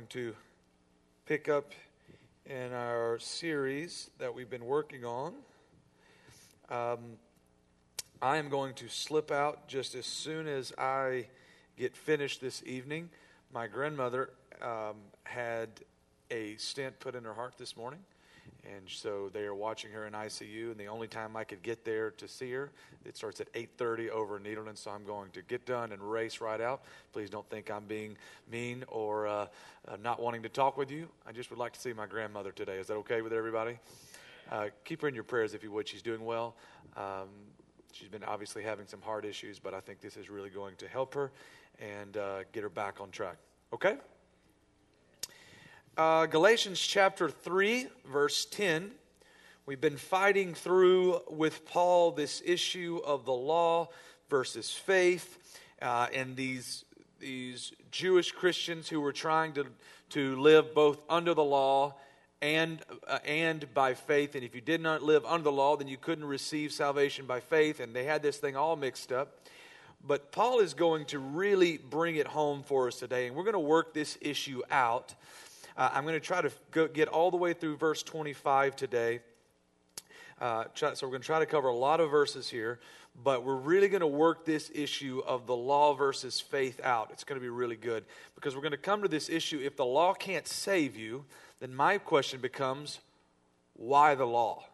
going to pick up in our series that we've been working on. Um, I am going to slip out just as soon as I get finished this evening. My grandmother um, had a stent put in her heart this morning. And so they are watching her in ICU, and the only time I could get there to see her, it starts at 8:30 over in Nederland. So I'm going to get done and race right out. Please don't think I'm being mean or uh, uh, not wanting to talk with you. I just would like to see my grandmother today. Is that okay with everybody? Uh, keep her in your prayers if you would. She's doing well. Um, she's been obviously having some heart issues, but I think this is really going to help her and uh, get her back on track. Okay. Uh, Galatians chapter 3, verse 10. We've been fighting through with Paul this issue of the law versus faith uh, and these, these Jewish Christians who were trying to, to live both under the law and, uh, and by faith. And if you did not live under the law, then you couldn't receive salvation by faith. And they had this thing all mixed up. But Paul is going to really bring it home for us today. And we're going to work this issue out. Uh, I'm going to try to go, get all the way through verse 25 today. Uh, so we're going to try to cover a lot of verses here, but we're really going to work this issue of the law versus faith out. It's going to be really good because we're going to come to this issue. If the law can't save you, then my question becomes why the law?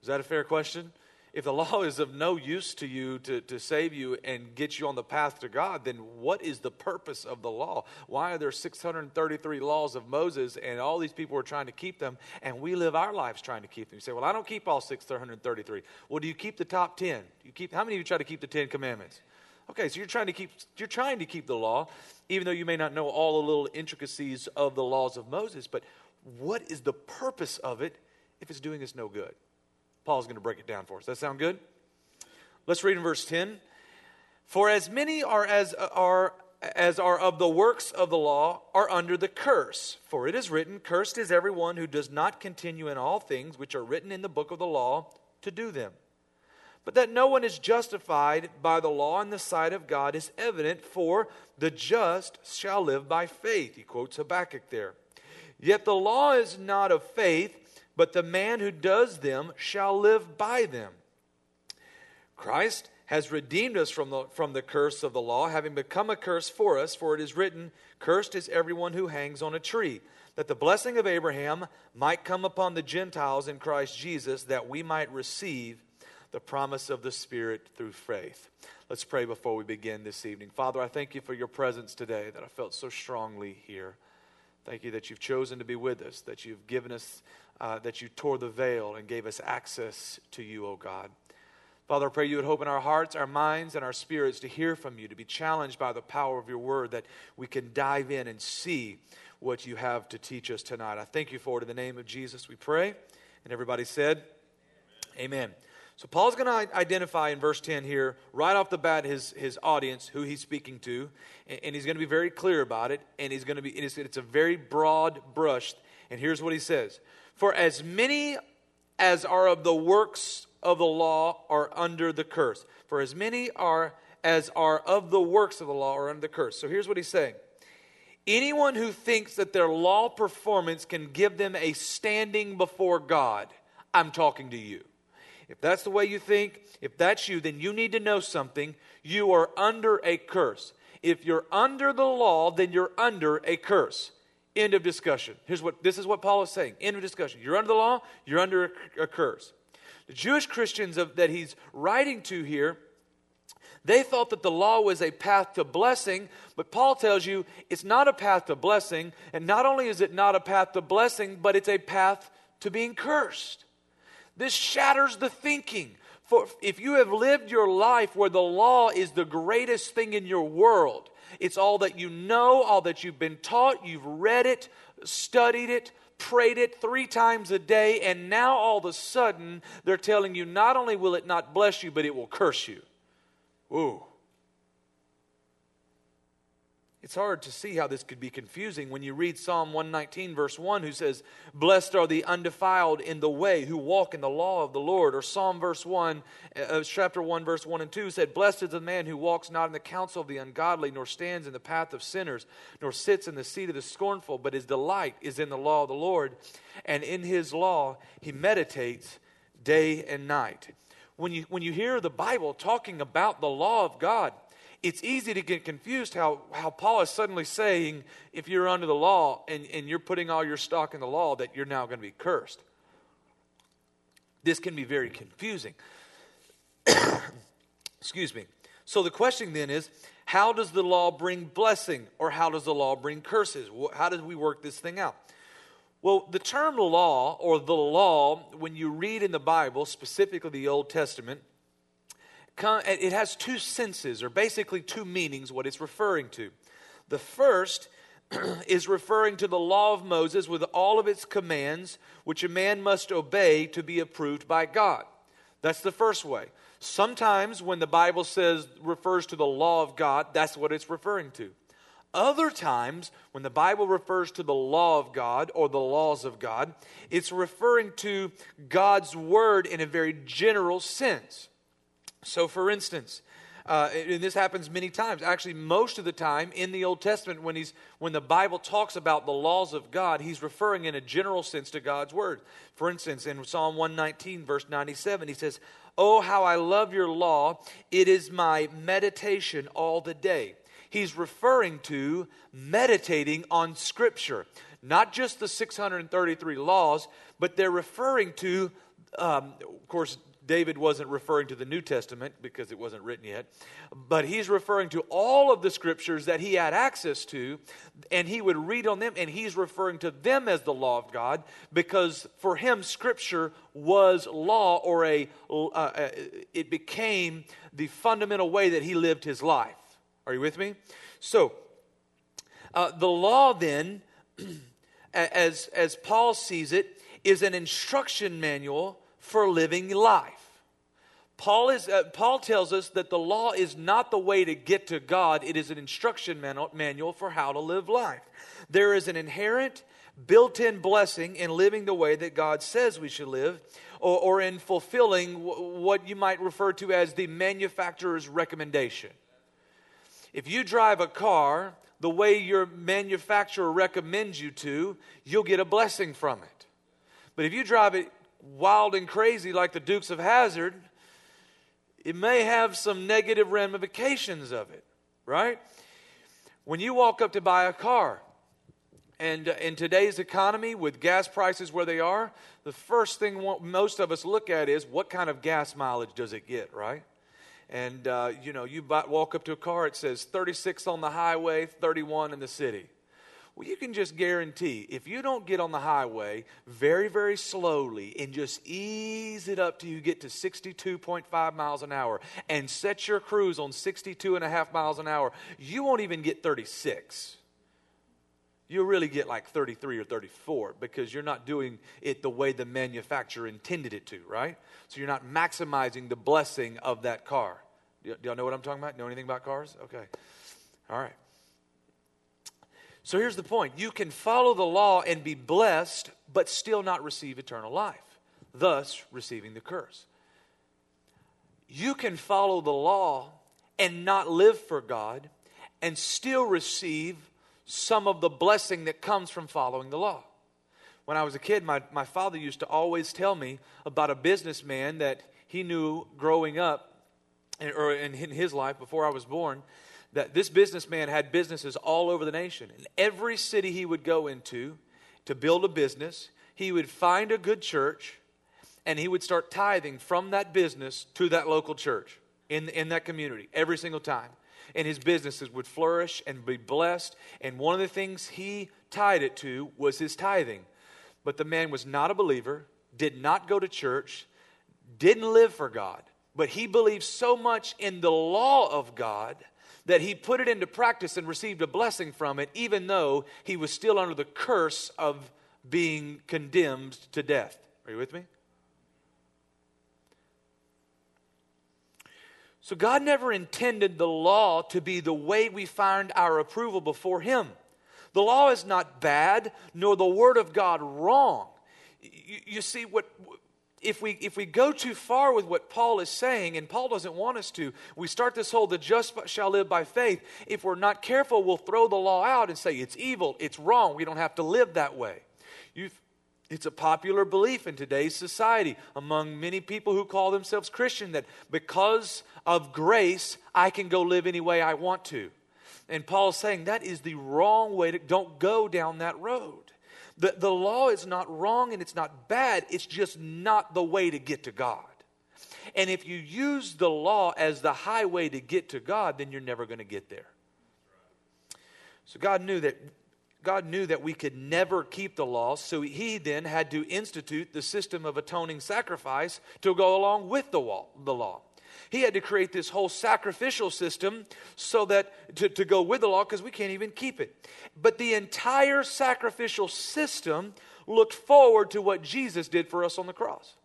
Is that a fair question? If the law is of no use to you to, to save you and get you on the path to God, then what is the purpose of the law? Why are there 633 laws of Moses and all these people are trying to keep them and we live our lives trying to keep them? You say, well, I don't keep all 633. Well, do you keep the top 10? You keep, how many of you try to keep the 10 commandments? Okay, so you're trying to keep you're trying to keep the law, even though you may not know all the little intricacies of the laws of Moses, but what is the purpose of it if it's doing us no good? Paul's going to break it down for us. Does that sound good? Let's read in verse 10. For as many are as are as are of the works of the law are under the curse. For it is written, Cursed is everyone who does not continue in all things which are written in the book of the law to do them. But that no one is justified by the law in the sight of God is evident, for the just shall live by faith. He quotes Habakkuk there. Yet the law is not of faith but the man who does them shall live by them. Christ has redeemed us from the, from the curse of the law, having become a curse for us, for it is written, Cursed is everyone who hangs on a tree, that the blessing of Abraham might come upon the Gentiles in Christ Jesus, that we might receive the promise of the Spirit through faith. Let's pray before we begin this evening. Father, I thank you for your presence today that I felt so strongly here. Thank you that you've chosen to be with us, that you've given us uh, that you tore the veil and gave us access to you, O God. Father, I pray you would open our hearts, our minds, and our spirits to hear from you, to be challenged by the power of your word, that we can dive in and see what you have to teach us tonight. I thank you for it in the name of Jesus, we pray. And everybody said, Amen. Amen. So Paul's going to identify in verse 10 here, right off the bat, his, his audience, who he's speaking to, and, and he's going to be very clear about it, and he's going to be, it's, it's a very broad brush. And here's what he says for as many as are of the works of the law are under the curse. For as many are as are of the works of the law are under the curse. So here's what he's saying. Anyone who thinks that their law performance can give them a standing before God, I'm talking to you. If that's the way you think, if that's you, then you need to know something. You are under a curse. If you're under the law, then you're under a curse. End of discussion. Here's what this is what Paul is saying. End of discussion. You're under the law, you're under a, a curse. The Jewish Christians of, that he's writing to here, they thought that the law was a path to blessing, but Paul tells you it's not a path to blessing, and not only is it not a path to blessing, but it's a path to being cursed. This shatters the thinking. For if you have lived your life where the law is the greatest thing in your world, it's all that you know, all that you've been taught. You've read it, studied it, prayed it three times a day, and now all of a sudden they're telling you not only will it not bless you, but it will curse you. Ooh. It's hard to see how this could be confusing when you read Psalm 119, verse 1, who says, Blessed are the undefiled in the way who walk in the law of the Lord. Or Psalm verse 1, uh, chapter 1, verse 1 and 2 said, Blessed is the man who walks not in the counsel of the ungodly, nor stands in the path of sinners, nor sits in the seat of the scornful, but his delight is in the law of the Lord. And in his law he meditates day and night. When you, when you hear the Bible talking about the law of God, it's easy to get confused how, how Paul is suddenly saying, if you're under the law and, and you're putting all your stock in the law, that you're now going to be cursed. This can be very confusing. Excuse me. So the question then is how does the law bring blessing or how does the law bring curses? How does we work this thing out? Well, the term law or the law, when you read in the Bible, specifically the Old Testament, it has two senses, or basically two meanings, what it's referring to. The first is referring to the law of Moses with all of its commands, which a man must obey to be approved by God. That's the first way. Sometimes when the Bible says refers to the law of God, that's what it's referring to. Other times, when the Bible refers to the law of God or the laws of God, it's referring to God's word in a very general sense. So, for instance, uh, and this happens many times. Actually, most of the time in the Old Testament, when he's when the Bible talks about the laws of God, he's referring in a general sense to God's word. For instance, in Psalm 119, verse 97, he says, "Oh, how I love your law! It is my meditation all the day." He's referring to meditating on Scripture, not just the 633 laws, but they're referring to, um, of course, David wasn't referring to the New Testament because it wasn't written yet, but he's referring to all of the scriptures that he had access to, and he would read on them, and he's referring to them as the law of God because for him, scripture was law or a, uh, uh, it became the fundamental way that he lived his life. Are you with me? So, uh, the law then, as, as Paul sees it, is an instruction manual for living life. Paul, is, uh, Paul tells us that the law is not the way to get to God, it is an instruction manual for how to live life. There is an inherent, built in blessing in living the way that God says we should live, or, or in fulfilling w- what you might refer to as the manufacturer's recommendation. If you drive a car the way your manufacturer recommends you to, you'll get a blessing from it. But if you drive it wild and crazy like the Dukes of Hazzard, it may have some negative ramifications of it, right? When you walk up to buy a car, and uh, in today's economy, with gas prices where they are, the first thing most of us look at is what kind of gas mileage does it get, right? And uh, you know, you walk up to a car, it says 36 on the highway, 31 in the city. Well, you can just guarantee if you don't get on the highway very, very slowly and just ease it up till you get to 62.5 miles an hour and set your cruise on 62 and a half miles an hour, you won't even get 36. You'll really get like 33 or 34 because you're not doing it the way the manufacturer intended it to, right? So you're not maximizing the blessing of that car. Do y'all know what I'm talking about? Know anything about cars? Okay. All right. So here's the point you can follow the law and be blessed, but still not receive eternal life, thus receiving the curse. You can follow the law and not live for God and still receive some of the blessing that comes from following the law. When I was a kid, my, my father used to always tell me about a businessman that he knew growing up, or in his life before I was born, that this businessman had businesses all over the nation. In every city he would go into to build a business, he would find a good church and he would start tithing from that business to that local church in, in that community every single time. And his businesses would flourish and be blessed. And one of the things he tied it to was his tithing. But the man was not a believer, did not go to church, didn't live for God. But he believed so much in the law of God that he put it into practice and received a blessing from it, even though he was still under the curse of being condemned to death. Are you with me? So God never intended the law to be the way we find our approval before Him. The law is not bad, nor the Word of God wrong. You, you see, what if we if we go too far with what Paul is saying, and Paul doesn't want us to, we start this whole the just shall live by faith. If we're not careful, we'll throw the law out and say it's evil, it's wrong. We don't have to live that way. You've it's a popular belief in today's society among many people who call themselves Christian that because of grace, I can go live any way I want to. And Paul's saying that is the wrong way to, don't go down that road. The, the law is not wrong and it's not bad, it's just not the way to get to God. And if you use the law as the highway to get to God, then you're never going to get there. So God knew that God knew that we could never keep the law, so he then had to institute the system of atoning sacrifice to go along with the law. He had to create this whole sacrificial system so that to, to go with the law because we can't even keep it. But the entire sacrificial system looked forward to what Jesus did for us on the cross.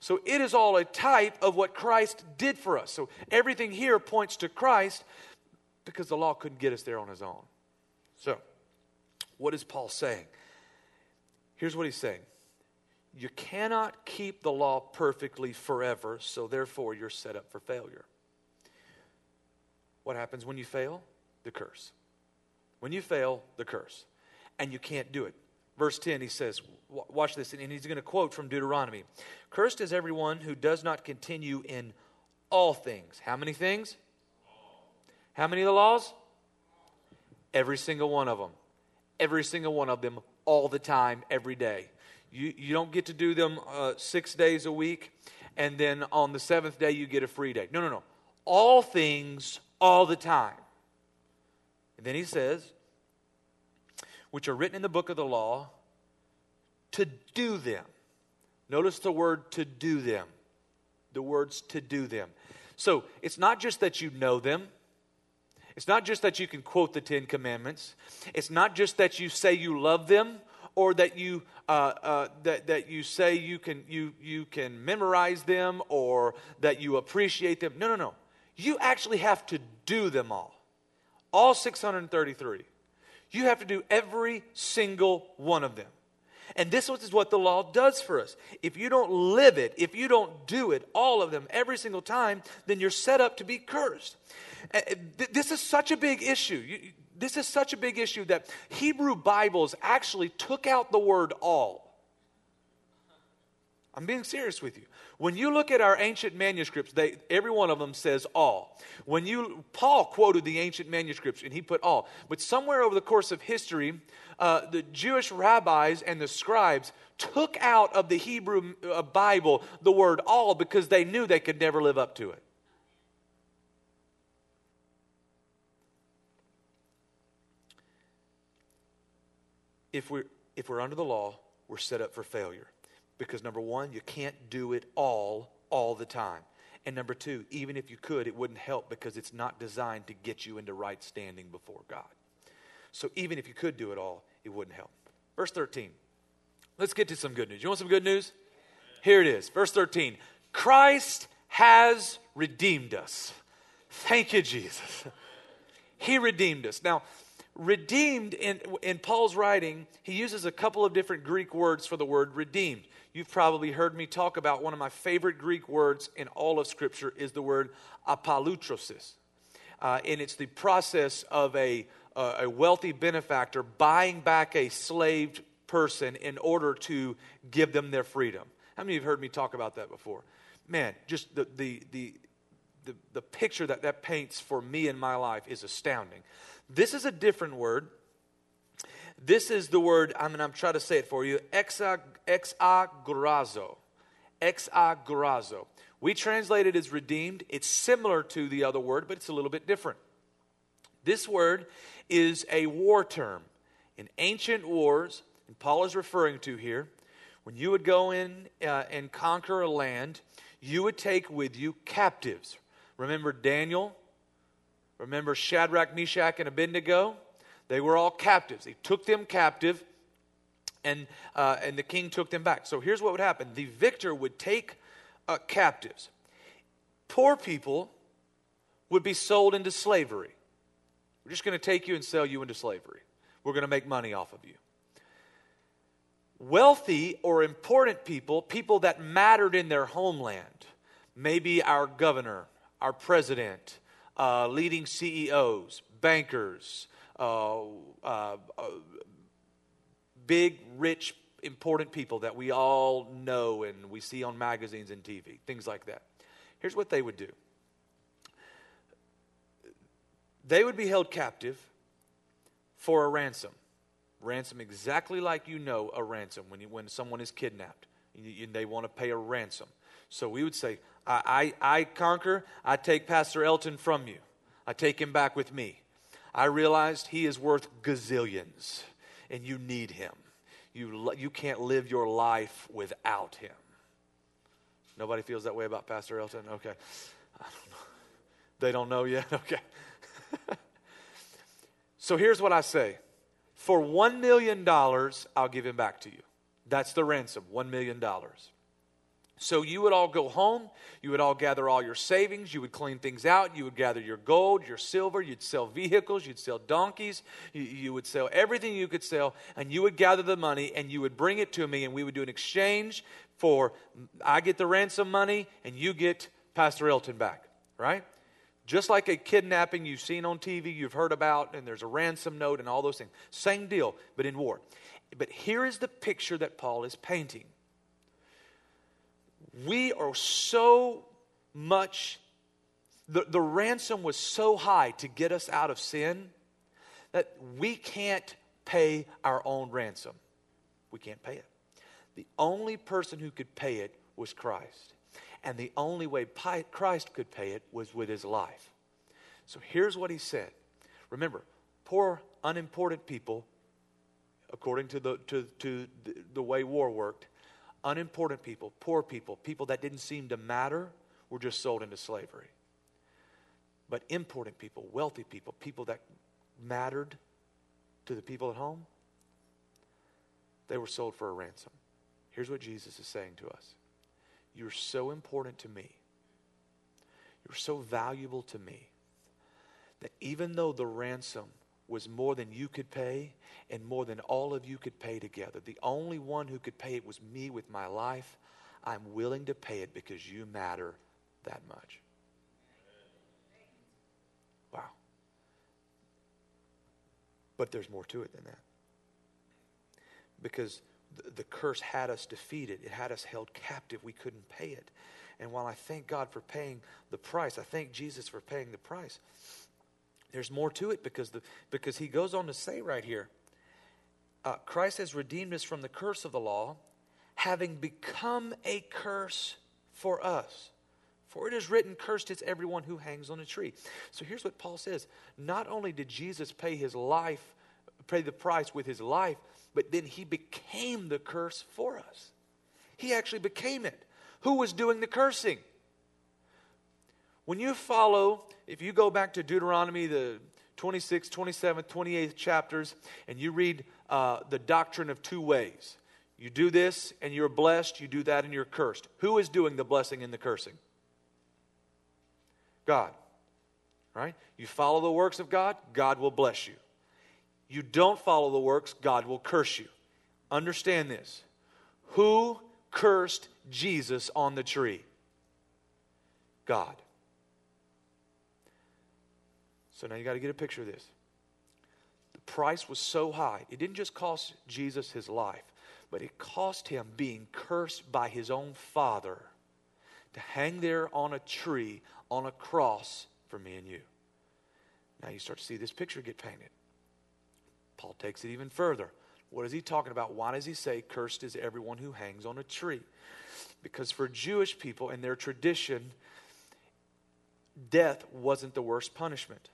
So it is all a type of what Christ did for us. So everything here points to Christ because the law couldn't get us there on his own. So, what is Paul saying? Here's what he's saying You cannot keep the law perfectly forever, so therefore you're set up for failure. What happens when you fail? The curse. When you fail, the curse. And you can't do it. Verse 10, he says, Watch this, and he's going to quote from Deuteronomy Cursed is everyone who does not continue in all things. How many things? How many of the laws? Every single one of them every single one of them all the time, every day. You, you don't get to do them uh, six days a week, and then on the seventh day you get a free day. No, no, no. All things, all the time. And then he says, which are written in the book of the law, to do them. Notice the word to do them. The words to do them. So it's not just that you know them. It's not just that you can quote the Ten Commandments. It's not just that you say you love them or that you uh, uh, that, that you say you can you you can memorize them or that you appreciate them. No, no, no. You actually have to do them all. All 633. You have to do every single one of them. And this is what the law does for us. If you don't live it, if you don't do it, all of them, every single time, then you're set up to be cursed. This is such a big issue. This is such a big issue that Hebrew Bibles actually took out the word all. I'm being serious with you. When you look at our ancient manuscripts, they, every one of them says all. When you Paul quoted the ancient manuscripts and he put all, but somewhere over the course of history, uh, the Jewish rabbis and the scribes took out of the Hebrew uh, Bible the word all because they knew they could never live up to it. If we're, if we're under the law, we're set up for failure. Because number one, you can't do it all, all the time. And number two, even if you could, it wouldn't help because it's not designed to get you into right standing before God. So even if you could do it all, it wouldn't help. Verse 13. Let's get to some good news. You want some good news? Here it is. Verse 13. Christ has redeemed us. Thank you, Jesus. He redeemed us. Now, redeemed in, in Paul's writing, he uses a couple of different Greek words for the word redeemed. You've probably heard me talk about one of my favorite Greek words in all of Scripture is the word apolutrosis. Uh, and it's the process of a, uh, a wealthy benefactor buying back a slaved person in order to give them their freedom. How many of you have heard me talk about that before? Man, just the, the, the, the, the picture that that paints for me in my life is astounding. This is a different word. This is the word, I mean, I'm trying to say it for you, exa, exagorazo. Exagorazo. We translate it as redeemed. It's similar to the other word, but it's a little bit different. This word is a war term. In ancient wars, and Paul is referring to here, when you would go in uh, and conquer a land, you would take with you captives. Remember Daniel Remember Shadrach, Meshach, and Abednego? They were all captives. He took them captive, and, uh, and the king took them back. So here's what would happen the victor would take uh, captives. Poor people would be sold into slavery. We're just going to take you and sell you into slavery. We're going to make money off of you. Wealthy or important people, people that mattered in their homeland, maybe our governor, our president, uh, leading CEOs, bankers, uh, uh, uh, big, rich, important people that we all know and we see on magazines and TV, things like that. Here's what they would do they would be held captive for a ransom. Ransom, exactly like you know a ransom when, you, when someone is kidnapped and they want to pay a ransom. So we would say, I, I, I conquer, I take Pastor Elton from you, I take him back with me. I realized he is worth gazillions and you need him. You, you can't live your life without him. Nobody feels that way about Pastor Elton? Okay. I don't know. They don't know yet? Okay. so here's what I say For $1 million, I'll give him back to you. That's the ransom, $1 million. So you would all go home, you would all gather all your savings, you would clean things out, you would gather your gold, your silver, you'd sell vehicles, you'd sell donkeys, you, you, would sell everything you could sell, and you would gather the money and you would bring it to me, and we would do an exchange for I get the ransom money and you get Pastor Elton back, right? Just like a kidnapping you've seen on TV, you've heard about, and there's a ransom note and all those things. Same deal, but in war. But here is the picture that Paul is painting we are so much, the, the ransom was so high to get us out of sin that we can't pay our own ransom. We can't pay it. The only person who could pay it was Christ. And the only way Christ could pay it was with his life. So here's what he said. Remember, poor, unimportant people, according to the, to, to the way war worked, unimportant people, poor people, people that didn't seem to matter, were just sold into slavery. But important people, wealthy people, people that mattered to the people at home, they were sold for a ransom. Here's what Jesus is saying to us You're so important to me, you're so valuable to me, that even though the ransom was more than you could pay and more than all of you could pay together. The only one who could pay it was me with my life. I'm willing to pay it because you matter that much. Wow. But there's more to it than that. Because the, the curse had us defeated, it had us held captive. We couldn't pay it. And while I thank God for paying the price, I thank Jesus for paying the price. There's more to it because, the, because he goes on to say right here uh, Christ has redeemed us from the curse of the law, having become a curse for us. For it is written, Cursed is everyone who hangs on a tree. So here's what Paul says Not only did Jesus pay his life, pay the price with his life, but then he became the curse for us. He actually became it. Who was doing the cursing? When you follow, if you go back to Deuteronomy, the 26th, 27th, 28th chapters, and you read uh, the doctrine of two ways. You do this and you're blessed, you do that and you're cursed. Who is doing the blessing and the cursing? God. Right? You follow the works of God, God will bless you. You don't follow the works, God will curse you. Understand this. Who cursed Jesus on the tree? God. So now you got to get a picture of this. The price was so high, it didn't just cost Jesus his life, but it cost him being cursed by his own father to hang there on a tree, on a cross for me and you. Now you start to see this picture get painted. Paul takes it even further. What is he talking about? Why does he say, Cursed is everyone who hangs on a tree? Because for Jewish people and their tradition, death wasn't the worst punishment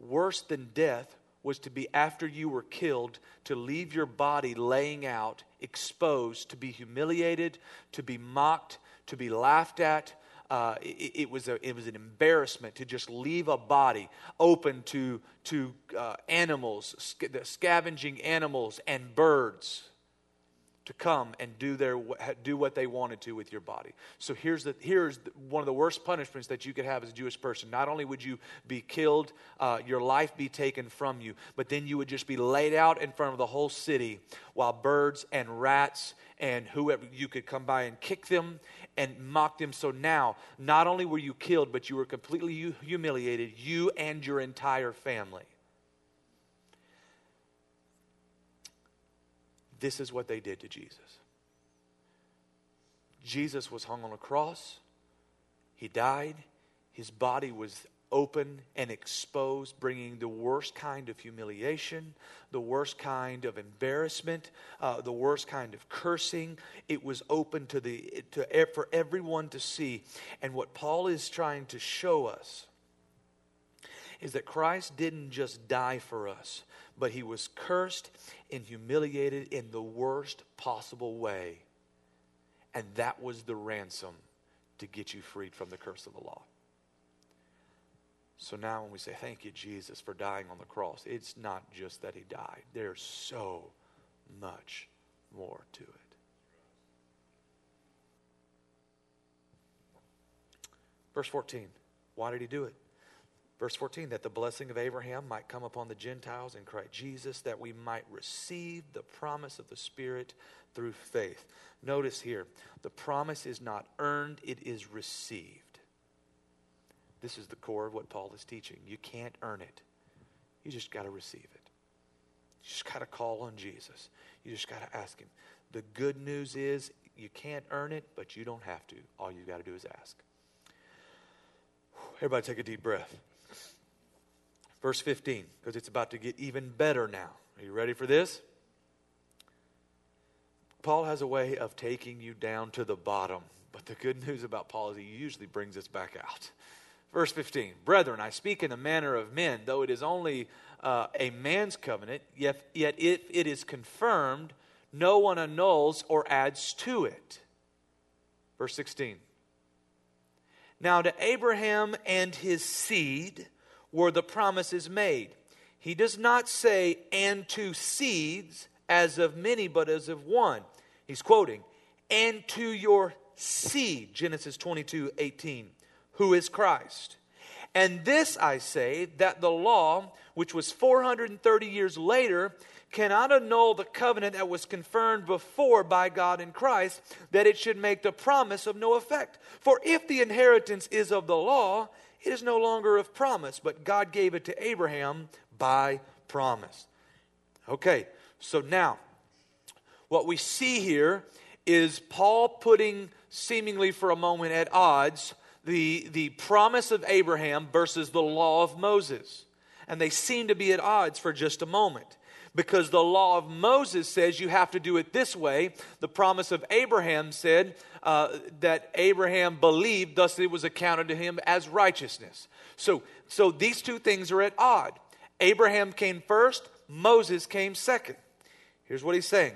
worse than death was to be after you were killed, to leave your body laying out, exposed, to be humiliated, to be mocked, to be laughed at. Uh, it, it, was a, it was an embarrassment to just leave a body open to, to uh, animals, sc- scavenging animals, and birds to come and do, their, do what they wanted to with your body. So here's, the, here's one of the worst punishments that you could have as a Jewish person. Not only would you be killed, uh, your life be taken from you, but then you would just be laid out in front of the whole city while birds and rats and whoever you could come by and kick them and mock them. So now, not only were you killed, but you were completely humiliated, you and your entire family. This is what they did to Jesus. Jesus was hung on a cross, he died, his body was open and exposed, bringing the worst kind of humiliation, the worst kind of embarrassment, uh, the worst kind of cursing. It was open to the, to, for everyone to see. And what Paul is trying to show us is that Christ didn't just die for us, but he was cursed and humiliated in the worst possible way. And that was the ransom to get you freed from the curse of the law. So now, when we say, Thank you, Jesus, for dying on the cross, it's not just that he died, there's so much more to it. Verse 14 Why did he do it? Verse 14, that the blessing of Abraham might come upon the Gentiles in Christ Jesus, that we might receive the promise of the Spirit through faith. Notice here, the promise is not earned, it is received. This is the core of what Paul is teaching. You can't earn it, you just got to receive it. You just got to call on Jesus. You just got to ask Him. The good news is you can't earn it, but you don't have to. All you got to do is ask. Everybody take a deep breath. Verse 15, because it's about to get even better now. Are you ready for this? Paul has a way of taking you down to the bottom. But the good news about Paul is he usually brings us back out. Verse 15 Brethren, I speak in the manner of men, though it is only uh, a man's covenant, yet, yet if it is confirmed, no one annuls or adds to it. Verse 16 Now to Abraham and his seed, were the promises made. He does not say, and to seeds, as of many, but as of one. He's quoting, and to your seed, Genesis 22 18, who is Christ. And this I say, that the law, which was 430 years later, cannot annul the covenant that was confirmed before by God in Christ, that it should make the promise of no effect. For if the inheritance is of the law, it is no longer of promise, but God gave it to Abraham by promise. Okay, so now, what we see here is Paul putting seemingly for a moment at odds the, the promise of Abraham versus the law of Moses. And they seem to be at odds for just a moment because the law of Moses says you have to do it this way. The promise of Abraham said uh, that Abraham believed, thus it was accounted to him as righteousness. So, so these two things are at odd. Abraham came first, Moses came second. Here's what he's saying.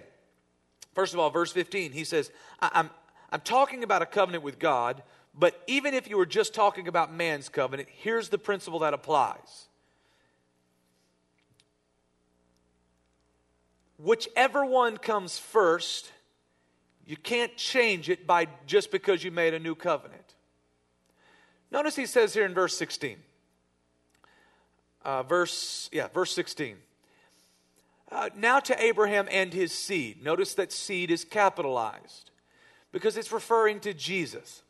First of all, verse 15, he says, I'm, I'm talking about a covenant with God, but even if you were just talking about man's covenant, here's the principle that applies whichever one comes first, you can't change it by just because you made a new covenant. Notice he says here in verse 16. Uh, verse, yeah, verse 16. Uh, now to Abraham and his seed. Notice that seed is capitalized because it's referring to Jesus.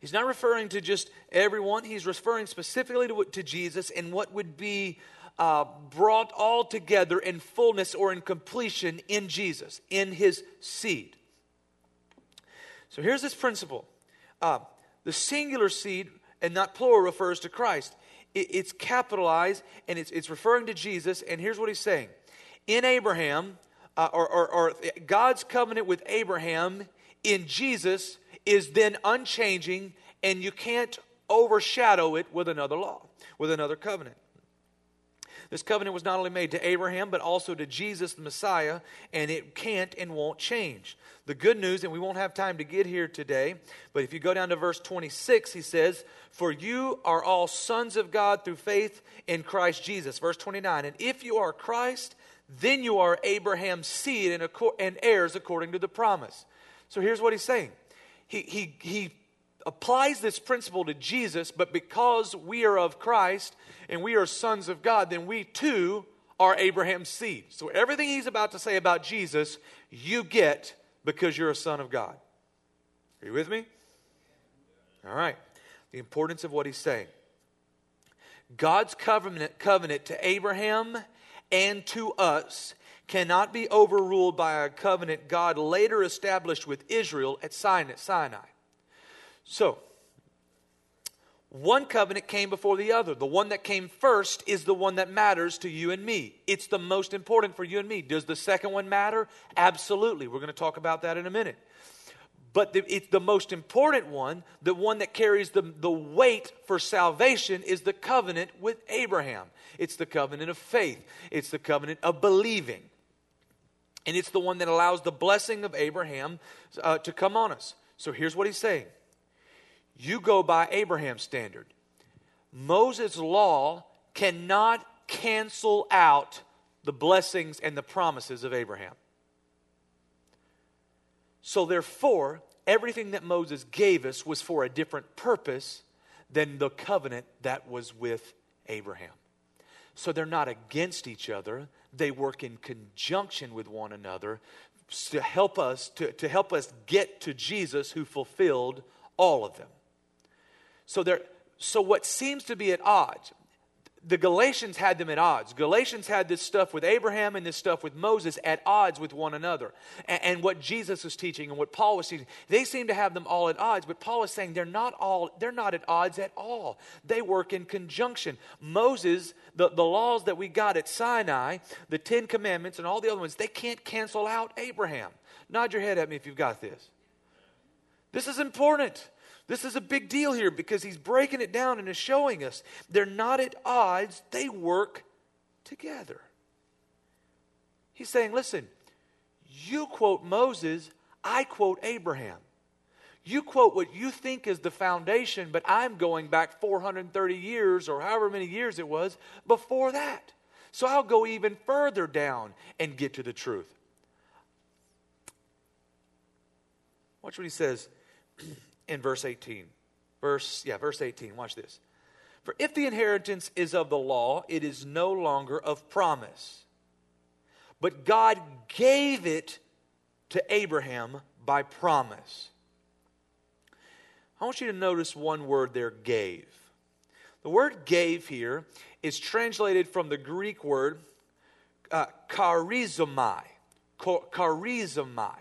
He's not referring to just everyone, he's referring specifically to, to Jesus and what would be uh, brought all together in fullness or in completion in Jesus, in his seed. So here's this principle uh, the singular seed, and not plural, refers to Christ. It, it's capitalized and it's, it's referring to Jesus, and here's what he's saying In Abraham, uh, or, or, or God's covenant with Abraham in Jesus is then unchanging, and you can't overshadow it with another law, with another covenant. This covenant was not only made to Abraham, but also to Jesus, the Messiah, and it can't and won't change. The good news, and we won't have time to get here today, but if you go down to verse 26, he says, For you are all sons of God through faith in Christ Jesus. Verse 29, and if you are Christ, then you are Abraham's seed and, heirs according to the promise. So here's what he's saying. He, he, he applies this principle to Jesus, but because we are of Christ and we are sons of God, then we too are Abraham's seed. So everything he's about to say about Jesus, you get because you're a son of God. Are you with me? All right. The importance of what he's saying. God's covenant, covenant to Abraham and to us cannot be overruled by a covenant God later established with Israel at Sinai. So, one covenant came before the other. The one that came first is the one that matters to you and me. It's the most important for you and me. Does the second one matter? Absolutely. We're going to talk about that in a minute. But the, it's the most important one, the one that carries the, the weight for salvation, is the covenant with Abraham. It's the covenant of faith, it's the covenant of believing. And it's the one that allows the blessing of Abraham uh, to come on us. So here's what he's saying you go by Abraham's standard. Moses' law cannot cancel out the blessings and the promises of Abraham. So, therefore, everything that Moses gave us was for a different purpose than the covenant that was with Abraham. So, they're not against each other, they work in conjunction with one another to help us to, to help us get to Jesus who fulfilled all of them. So there so what seems to be at odds the Galatians had them at odds. Galatians had this stuff with Abraham and this stuff with Moses at odds with one another. And, and, what Jesus was teaching and what Paul was teaching, they seem to have them all at odds. But Paul is saying they're not all, they're not at odds at all. They work in conjunction. Moses, the, the laws that we got at Sinai, the Ten Commandments and all the other ones, they can't cancel out Abraham. Nod your head at me if you've got this. This is important. This is a big deal here because he's breaking it down and is showing us they're not at odds, they work together. He's saying, listen, you quote Moses, I quote Abraham. You quote what you think is the foundation, but I'm going back 430 years or however many years it was before that. So I'll go even further down and get to the truth. Watch what he says in verse 18. Verse, yeah, verse 18. Watch this. For if the inheritance is of the law, it is no longer of promise. But God gave it to Abraham by promise. I want you to notice one word there, gave. The word gave here is translated from the Greek word uh, charizomai. Charizomai.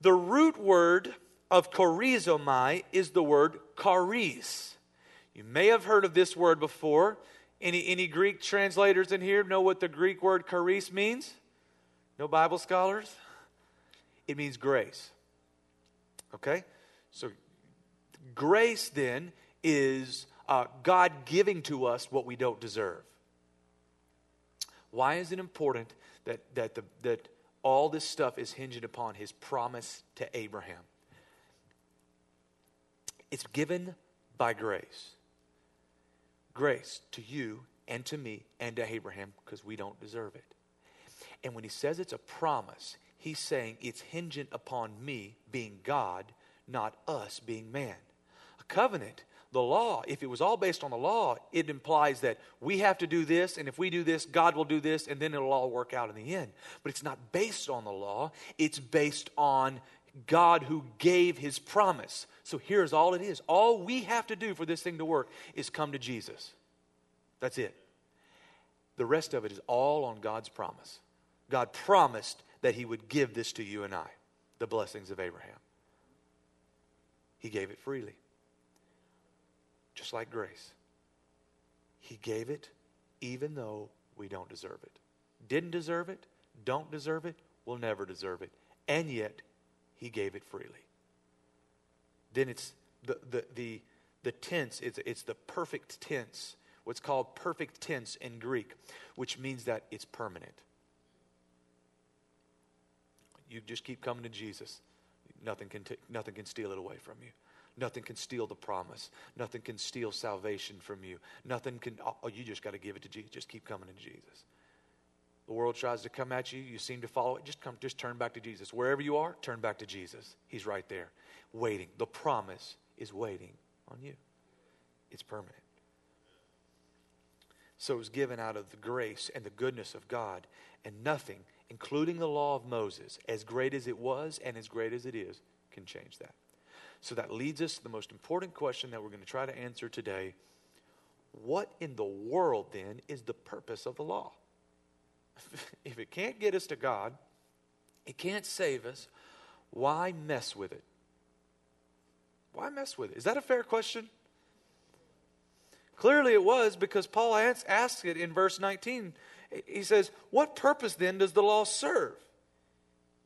The root word of charizomai is the word charis. You may have heard of this word before. Any, any Greek translators in here know what the Greek word charis means? No Bible scholars? It means grace. Okay? So, grace then is uh, God giving to us what we don't deserve. Why is it important that, that, the, that all this stuff is hinged upon his promise to Abraham? It's given by grace. Grace to you and to me and to Abraham because we don't deserve it. And when he says it's a promise, he's saying it's hinging upon me being God, not us being man. A covenant, the law, if it was all based on the law, it implies that we have to do this, and if we do this, God will do this, and then it'll all work out in the end. But it's not based on the law, it's based on God who gave his promise. So here's all it is. All we have to do for this thing to work is come to Jesus. That's it. The rest of it is all on God's promise. God promised that he would give this to you and I, the blessings of Abraham. He gave it freely, just like grace. He gave it even though we don't deserve it. Didn't deserve it, don't deserve it, will never deserve it. And yet, he gave it freely. Then it's the, the, the, the tense, it's, it's the perfect tense, what's called perfect tense in Greek, which means that it's permanent. You just keep coming to Jesus. Nothing can, t- nothing can steal it away from you. Nothing can steal the promise. Nothing can steal salvation from you. Nothing can, oh, oh you just got to give it to Jesus. Just keep coming to Jesus. The world tries to come at you, you seem to follow it. Just come, just turn back to Jesus. Wherever you are, turn back to Jesus. He's right there, waiting. The promise is waiting on you. It's permanent. So it was given out of the grace and the goodness of God, and nothing, including the law of Moses, as great as it was and as great as it is, can change that. So that leads us to the most important question that we're going to try to answer today. What in the world then is the purpose of the law? if it can't get us to God, it can't save us, why mess with it? Why mess with it? Is that a fair question? Clearly it was because Paul asks it in verse 19. He says, What purpose then does the law serve?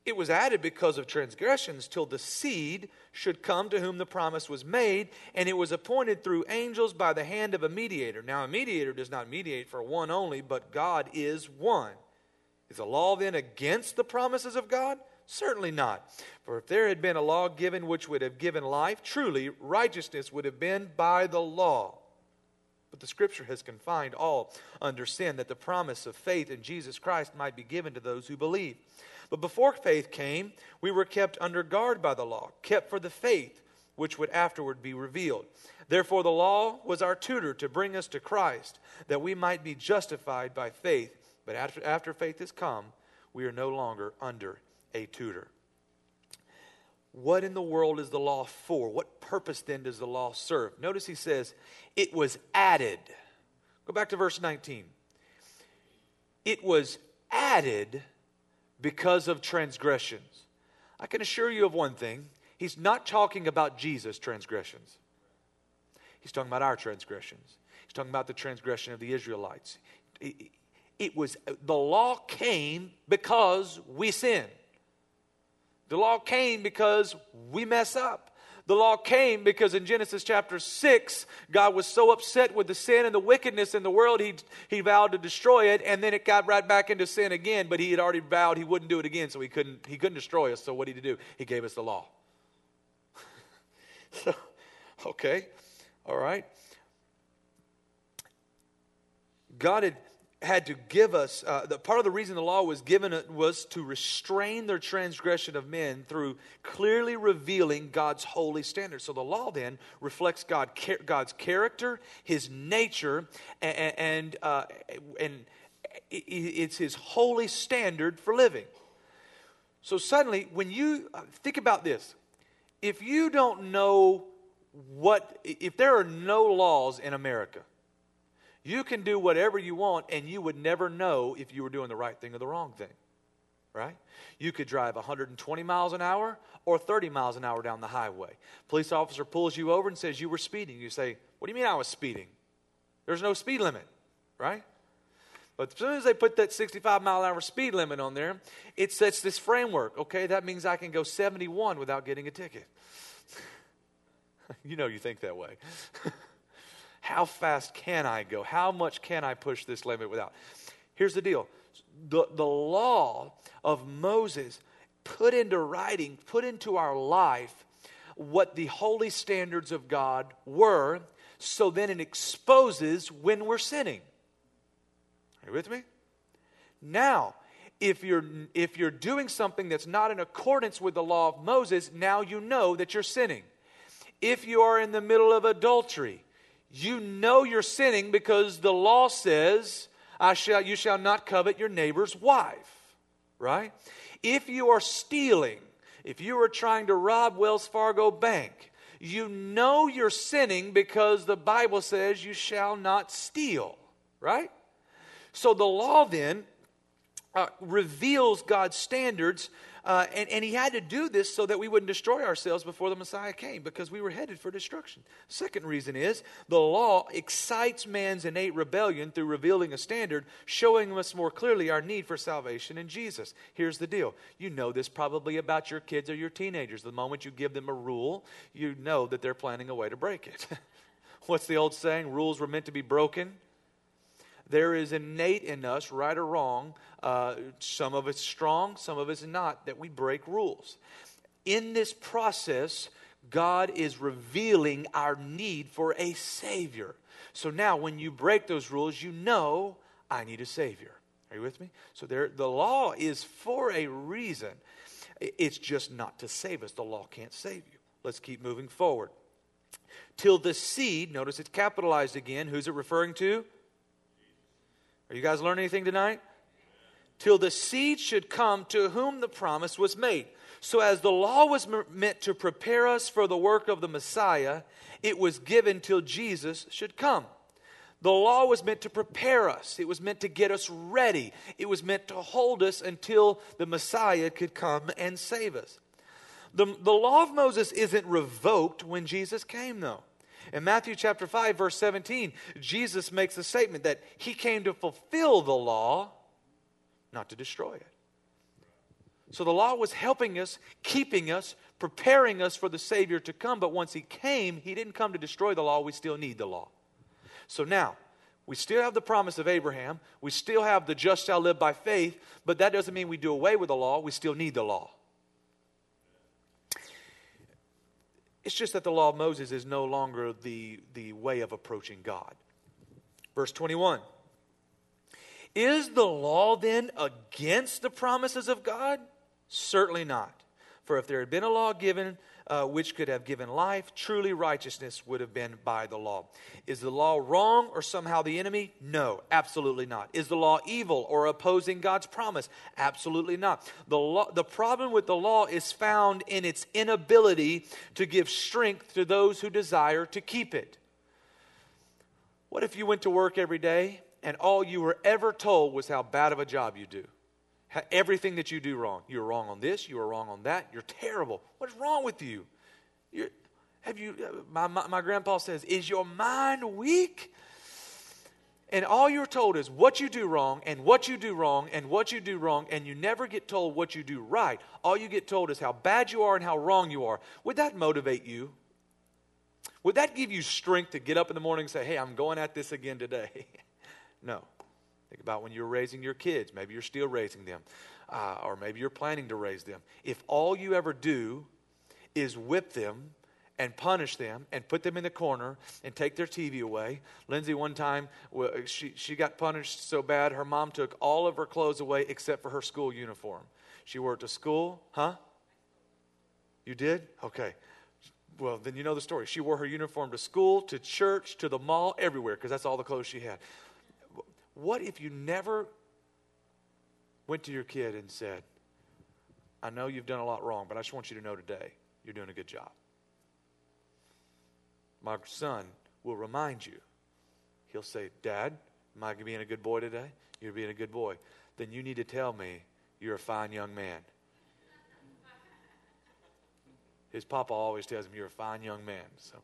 It was added because of transgressions till the seed should come to whom the promise was made, and it was appointed through angels by the hand of a mediator. Now, a mediator does not mediate for one only, but God is one. Is the law then against the promises of God? Certainly not. For if there had been a law given which would have given life, truly righteousness would have been by the law. But the scripture has confined all under sin that the promise of faith in Jesus Christ might be given to those who believe. But before faith came, we were kept under guard by the law, kept for the faith which would afterward be revealed. Therefore, the law was our tutor to bring us to Christ, that we might be justified by faith. But after, after faith has come, we are no longer under a tutor. What in the world is the law for? What purpose then does the law serve? Notice he says, it was added. Go back to verse 19. It was added because of transgressions. I can assure you of one thing he's not talking about Jesus' transgressions, he's talking about our transgressions. He's talking about the transgression of the Israelites. It was the law came because we sin. The law came because we mess up. The law came because in Genesis chapter 6, God was so upset with the sin and the wickedness in the world, he, he vowed to destroy it, and then it got right back into sin again, but he had already vowed he wouldn't do it again, so he couldn't, he couldn't destroy us. So what did he do? He gave us the law. so, okay, all right. God had had to give us uh, the part of the reason the law was given was to restrain their transgression of men through clearly revealing god's holy standard so the law then reflects god god's character his nature and and, uh, and it's his holy standard for living. So suddenly when you uh, think about this if you don't know what if there are no laws in america you can do whatever you want, and you would never know if you were doing the right thing or the wrong thing. Right? You could drive 120 miles an hour or 30 miles an hour down the highway. Police officer pulls you over and says you were speeding. You say, What do you mean I was speeding? There's no speed limit, right? But as soon as they put that 65 mile an hour speed limit on there, it sets this framework. Okay, that means I can go 71 without getting a ticket. you know you think that way. How fast can I go? How much can I push this limit without? Here's the deal the, the law of Moses put into writing, put into our life what the holy standards of God were, so then it exposes when we're sinning. Are you with me? Now, if you're if you're doing something that's not in accordance with the law of Moses, now you know that you're sinning. If you are in the middle of adultery, you know you're sinning because the law says, I shall, you shall not covet your neighbor's wife, right? If you are stealing, if you are trying to rob Wells Fargo Bank, you know you're sinning because the Bible says you shall not steal, right? So the law then uh, reveals God's standards uh, and, and he had to do this so that we wouldn't destroy ourselves before the Messiah came because we were headed for destruction. Second reason is the law excites man's innate rebellion through revealing a standard, showing us more clearly our need for salvation in Jesus. Here's the deal you know this probably about your kids or your teenagers. The moment you give them a rule, you know that they're planning a way to break it. What's the old saying? Rules were meant to be broken there is innate in us, right or wrong, uh, some of it's strong, some of it's not, that we break rules. In this process, God is revealing our need for a Savior. So now, when you break those rules, you know I need a Savior. Are you with me? So there, the law is for a reason. It's just not to save us. The law can't save you. Let's keep moving forward. Till the seed, notice it's capitalized again. Who's it referring to? Are you guys learning anything tonight? Till the seed should come to whom the promise was made. So, as the law was meant to prepare us for the work of the Messiah, it was given till Jesus should come. The law was meant to prepare us, it was meant to get us ready, it was meant to hold us until the Messiah could come and save us. The, the law of Moses isn't revoked when Jesus came, though. In Matthew chapter 5, verse 17, Jesus makes the statement that he came to fulfill the law, not to destroy it. So the law was helping us, keeping us, preparing us for the Savior to come. But once he came, he didn't come to destroy the law. We still need the law. So now, we still have the promise of Abraham. We still have the just shall live by faith. But that doesn't mean we do away with the law. We still need the law. It's just that the law of Moses is no longer the, the way of approaching God. Verse 21 Is the law then against the promises of God? Certainly not. For if there had been a law given uh, which could have given life, truly righteousness would have been by the law. Is the law wrong or somehow the enemy? No, absolutely not. Is the law evil or opposing God's promise? Absolutely not. The, law, the problem with the law is found in its inability to give strength to those who desire to keep it. What if you went to work every day and all you were ever told was how bad of a job you do? Everything that you do wrong. You're wrong on this, you are wrong on that, you're terrible. What's wrong with you? You're, have you, uh, my, my, my grandpa says, Is your mind weak? And all you're told is what you do wrong and what you do wrong and what you do wrong, and you never get told what you do right. All you get told is how bad you are and how wrong you are. Would that motivate you? Would that give you strength to get up in the morning and say, Hey, I'm going at this again today? no. Think about when you're raising your kids. Maybe you're still raising them, uh, or maybe you're planning to raise them. If all you ever do is whip them and punish them and put them in the corner and take their TV away. Lindsay, one time, she, she got punished so bad, her mom took all of her clothes away except for her school uniform. She wore it to school, huh? You did? Okay. Well, then you know the story. She wore her uniform to school, to church, to the mall, everywhere, because that's all the clothes she had. What if you never went to your kid and said, I know you've done a lot wrong, but I just want you to know today you're doing a good job? My son will remind you. He'll say, Dad, am I being a good boy today? You're being a good boy. Then you need to tell me you're a fine young man. His papa always tells him, You're a fine young man. So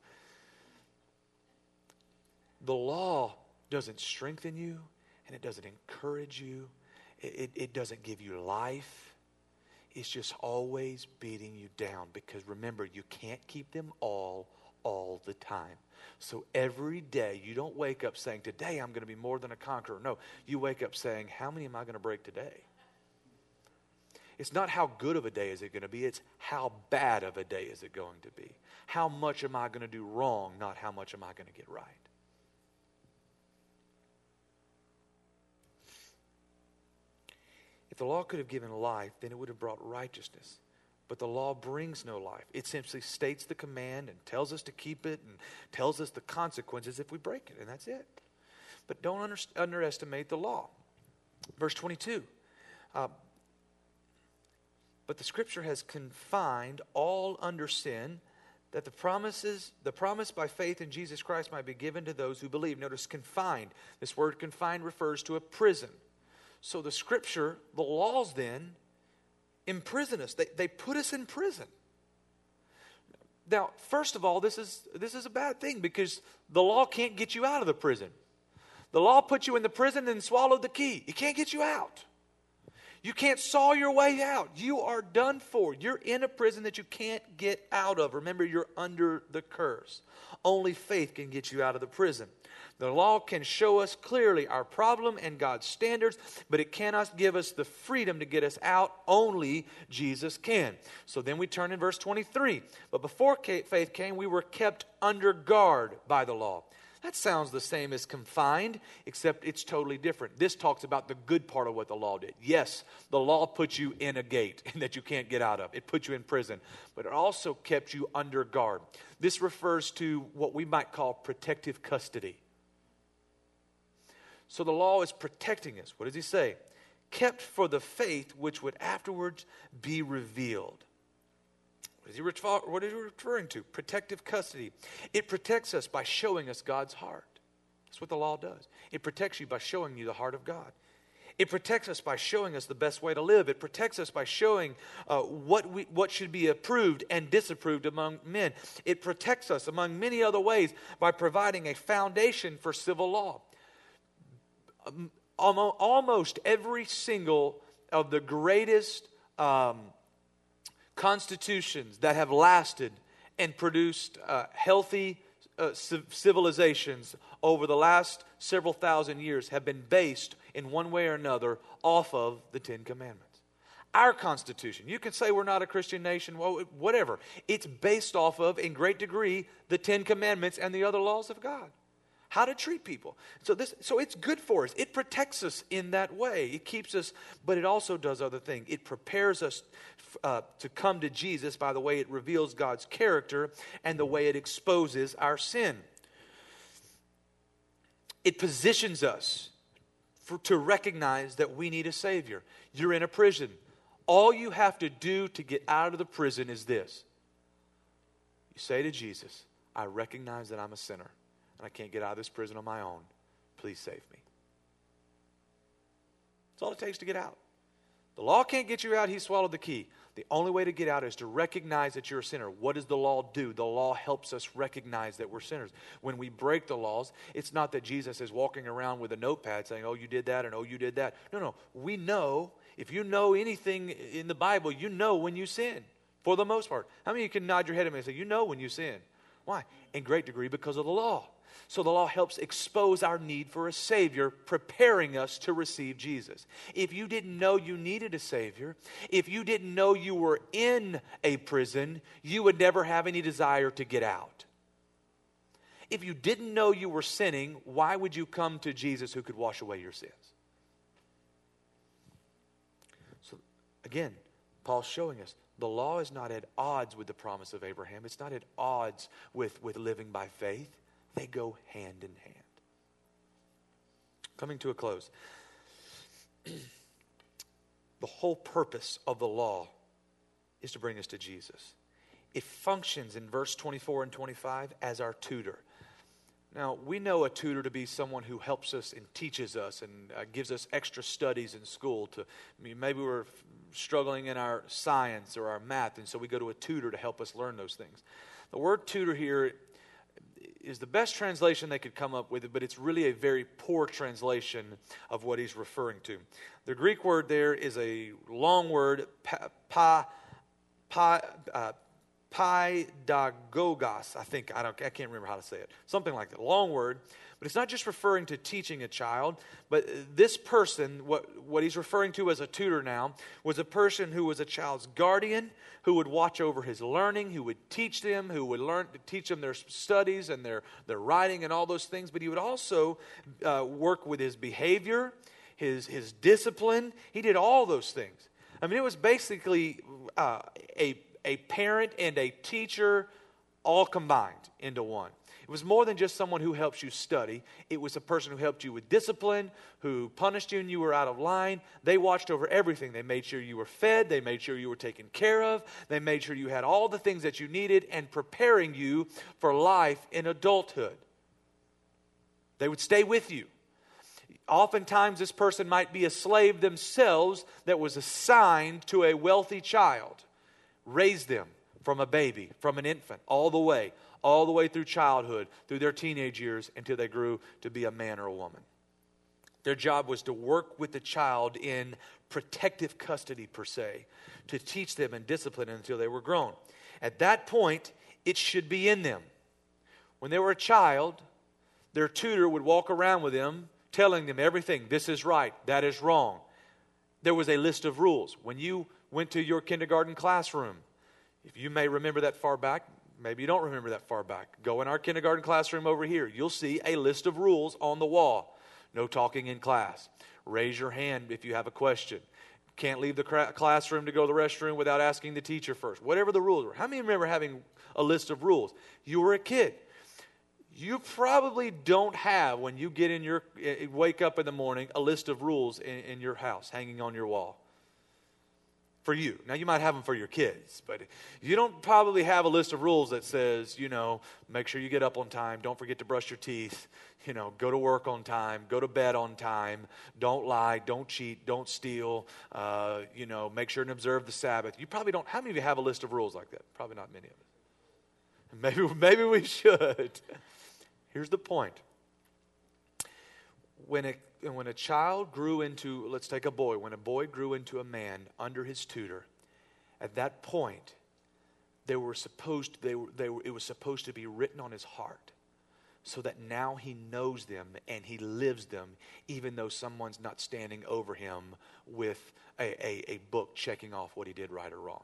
the law doesn't strengthen you, and it doesn't encourage you, it, it, it doesn't give you life. It's just always beating you down because remember, you can't keep them all all the time. So every day, you don't wake up saying, Today I'm going to be more than a conqueror. No, you wake up saying, How many am I going to break today? It's not how good of a day is it going to be, it's how bad of a day is it going to be. How much am I going to do wrong, not how much am I going to get right. The law could have given life, then it would have brought righteousness. But the law brings no life. It simply states the command and tells us to keep it and tells us the consequences if we break it, and that's it. But don't under, underestimate the law. Verse 22. Uh, but the scripture has confined all under sin that the promises the promise by faith in Jesus Christ might be given to those who believe. Notice confined. This word confined refers to a prison. So the scripture, the laws then, imprison us. They, they put us in prison. Now, first of all, this is, this is a bad thing because the law can't get you out of the prison. The law put you in the prison and swallowed the key. It can't get you out. You can't saw your way out. You are done for. You're in a prison that you can't get out of. Remember, you're under the curse. Only faith can get you out of the prison. The law can show us clearly our problem and God's standards, but it cannot give us the freedom to get us out. Only Jesus can. So then we turn in verse 23. But before faith came, we were kept under guard by the law. That sounds the same as confined, except it's totally different. This talks about the good part of what the law did. Yes, the law put you in a gate that you can't get out of, it put you in prison, but it also kept you under guard. This refers to what we might call protective custody. So the law is protecting us. What does he say? Kept for the faith which would afterwards be revealed. What is, he refer- what is he referring to? Protective custody. It protects us by showing us God's heart. That's what the law does. It protects you by showing you the heart of God. It protects us by showing us the best way to live. It protects us by showing uh, what, we, what should be approved and disapproved among men. It protects us, among many other ways, by providing a foundation for civil law. Almost every single of the greatest um, constitutions that have lasted and produced uh, healthy uh, civilizations over the last several thousand years have been based in one way or another off of the Ten Commandments. Our Constitution, you can say we're not a Christian nation, well, whatever. It's based off of, in great degree, the Ten Commandments and the other laws of God how to treat people. So this so it's good for us. It protects us in that way. It keeps us, but it also does other things. It prepares us uh, to come to Jesus by the way it reveals God's character and the way it exposes our sin. It positions us for, to recognize that we need a Savior. You're in a prison. All you have to do to get out of the prison is this you say to Jesus, I recognize that I'm a sinner and I can't get out of this prison on my own. Please save me. That's all it takes to get out. The law can't get you out, he swallowed the key. The only way to get out is to recognize that you're a sinner. What does the law do? The law helps us recognize that we're sinners. When we break the laws, it's not that Jesus is walking around with a notepad saying, Oh, you did that and oh, you did that. No, no. We know, if you know anything in the Bible, you know when you sin, for the most part. How many of you can nod your head at me and say, You know when you sin? Why? In great degree because of the law. So the law helps expose our need for a Savior, preparing us to receive Jesus. If you didn't know you needed a Savior, if you didn't know you were in a prison, you would never have any desire to get out. If you didn't know you were sinning, why would you come to Jesus who could wash away your sins? So, again, Paul's showing us the law is not at odds with the promise of Abraham. It's not at odds with, with living by faith. They go hand in hand. Coming to a close. the whole purpose of the law is to bring us to Jesus. It functions in verse 24 and 25 as our tutor. Now, we know a tutor to be someone who helps us and teaches us and uh, gives us extra studies in school. To I mean, maybe we're struggling in our science or our math, and so we go to a tutor to help us learn those things. The word tutor here is the best translation they could come up with, but it's really a very poor translation of what he's referring to. The Greek word there is a long word, pa, pa, uh, Paidagogos, I think, I, don't, I can't remember how to say it. Something like that. Long word. But it's not just referring to teaching a child, but this person, what, what he's referring to as a tutor now, was a person who was a child's guardian, who would watch over his learning, who would teach them, who would learn to teach them their studies and their, their writing and all those things. But he would also uh, work with his behavior, his, his discipline. He did all those things. I mean, it was basically uh, a a parent and a teacher all combined into one. It was more than just someone who helps you study. It was a person who helped you with discipline, who punished you and you were out of line. They watched over everything. They made sure you were fed, they made sure you were taken care of, they made sure you had all the things that you needed and preparing you for life in adulthood. They would stay with you. Oftentimes, this person might be a slave themselves that was assigned to a wealthy child raise them from a baby, from an infant, all the way, all the way through childhood, through their teenage years, until they grew to be a man or a woman. Their job was to work with the child in protective custody, per se, to teach them and discipline until they were grown. At that point, it should be in them. When they were a child, their tutor would walk around with them, telling them everything this is right, that is wrong. There was a list of rules. When you went to your kindergarten classroom. If you may remember that far back, Maybe you don't remember that far back. Go in our kindergarten classroom over here. You'll see a list of rules on the wall. No talking in class. Raise your hand if you have a question. Can't leave the classroom to go to the restroom without asking the teacher first. Whatever the rules were. How many remember having a list of rules? You were a kid. You probably don't have, when you get in your, eh, wake up in the morning, a list of rules in, in your house hanging on your wall for you. Now, you might have them for your kids, but you don't probably have a list of rules that says, you know, make sure you get up on time, don't forget to brush your teeth, you know, go to work on time, go to bed on time, don't lie, don't cheat, don't steal, uh, you know, make sure and observe the Sabbath. You probably don't. How many of you have a list of rules like that? Probably not many of us. Maybe, maybe we should. Here's the point. When a and when a child grew into, let's take a boy, when a boy grew into a man under his tutor, at that point, they were supposed, they were, they were, it was supposed to be written on his heart so that now he knows them and he lives them, even though someone's not standing over him with a, a, a book checking off what he did right or wrong.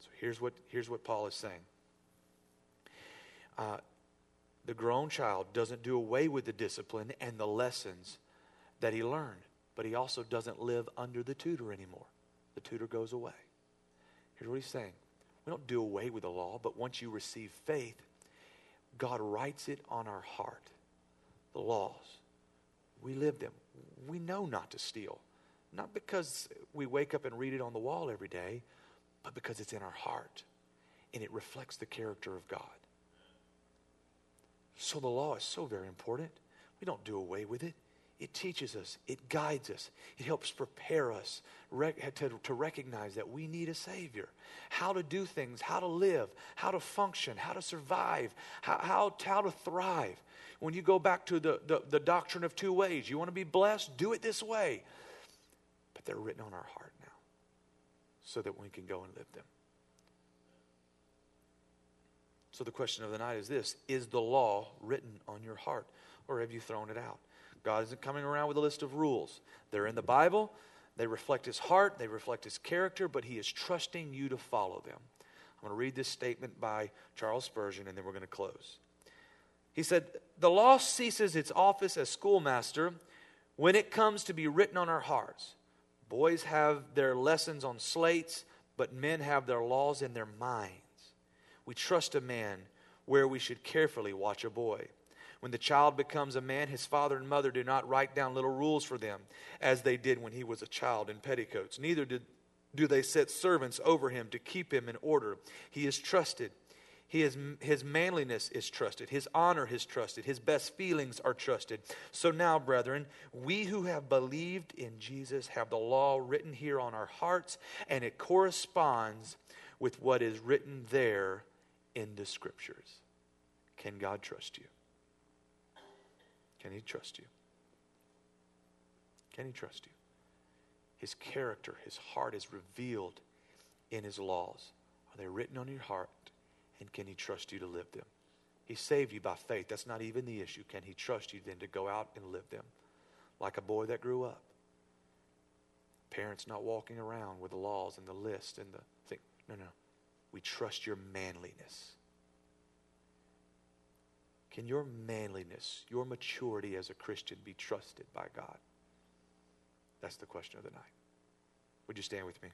So here's what, here's what Paul is saying. Uh, the grown child doesn't do away with the discipline and the lessons that he learned, but he also doesn't live under the tutor anymore. The tutor goes away. Here's what he's saying we don't do away with the law, but once you receive faith, God writes it on our heart. The laws. We live them. We know not to steal. Not because we wake up and read it on the wall every day, but because it's in our heart and it reflects the character of God. So the law is so very important. We don't do away with it. It teaches us, it guides us, it helps prepare us to, to recognize that we need a Savior. How to do things, how to live, how to function, how to survive, how, how, how to thrive. When you go back to the, the, the doctrine of two ways, you want to be blessed, do it this way. But they're written on our heart now so that we can go and live them. So the question of the night is this Is the law written on your heart, or have you thrown it out? God isn't coming around with a list of rules. They're in the Bible, they reflect his heart, they reflect his character, but he is trusting you to follow them. I'm going to read this statement by Charles Spurgeon, and then we're going to close. He said, The law ceases its office as schoolmaster when it comes to be written on our hearts. Boys have their lessons on slates, but men have their laws in their minds. We trust a man where we should carefully watch a boy. When the child becomes a man, his father and mother do not write down little rules for them, as they did when he was a child in petticoats. Neither did, do they set servants over him to keep him in order. He is trusted. He is, his manliness is trusted. His honor is trusted. His best feelings are trusted. So now, brethren, we who have believed in Jesus have the law written here on our hearts, and it corresponds with what is written there in the scriptures. Can God trust you? Can He trust you? Can He trust you? His character, His heart is revealed in His laws. Are they written on your heart? And can He trust you to live them? He saved you by faith. That's not even the issue. Can He trust you then to go out and live them? Like a boy that grew up. Parents not walking around with the laws and the list and the thing. No, no. We trust your manliness. Can your manliness, your maturity as a Christian be trusted by God? That's the question of the night. Would you stand with me?